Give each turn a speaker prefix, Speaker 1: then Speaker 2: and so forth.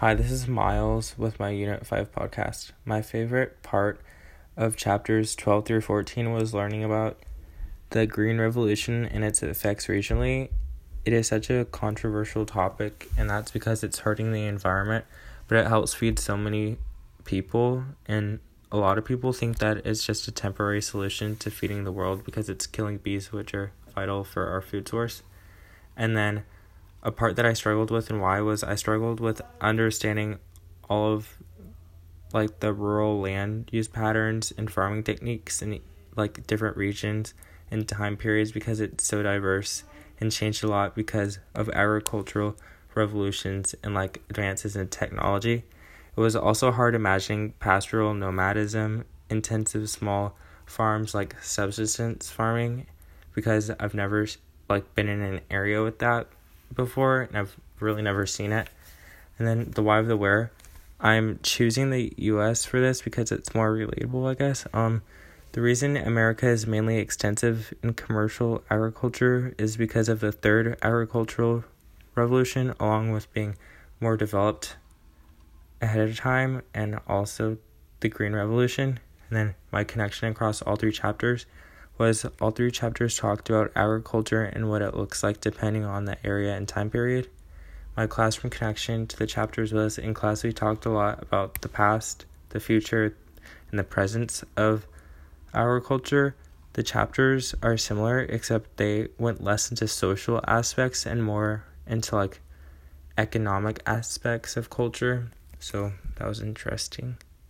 Speaker 1: Hi, this is Miles with my Unit 5 podcast. My favorite part of chapters 12 through 14 was learning about the Green Revolution and its effects regionally. It is such a controversial topic, and that's because it's hurting the environment, but it helps feed so many people. And a lot of people think that it's just a temporary solution to feeding the world because it's killing bees, which are vital for our food source. And then a part that I struggled with and why was I struggled with understanding all of like the rural land use patterns and farming techniques in like different regions and time periods because it's so diverse and changed a lot because of agricultural revolutions and like advances in technology. It was also hard imagining pastoral nomadism, intensive small farms like subsistence farming because I've never like been in an area with that before and I've really never seen it. And then the why of the where. I'm choosing the US for this because it's more relatable, I guess. Um the reason America is mainly extensive in commercial agriculture is because of the third agricultural revolution along with being more developed ahead of time and also the green revolution. And then my connection across all three chapters was all three chapters talked about agriculture and what it looks like depending on the area and time period. My classroom connection to the chapters was in class we talked a lot about the past, the future, and the presence of agriculture. The chapters are similar except they went less into social aspects and more into like economic aspects of culture. So that was interesting.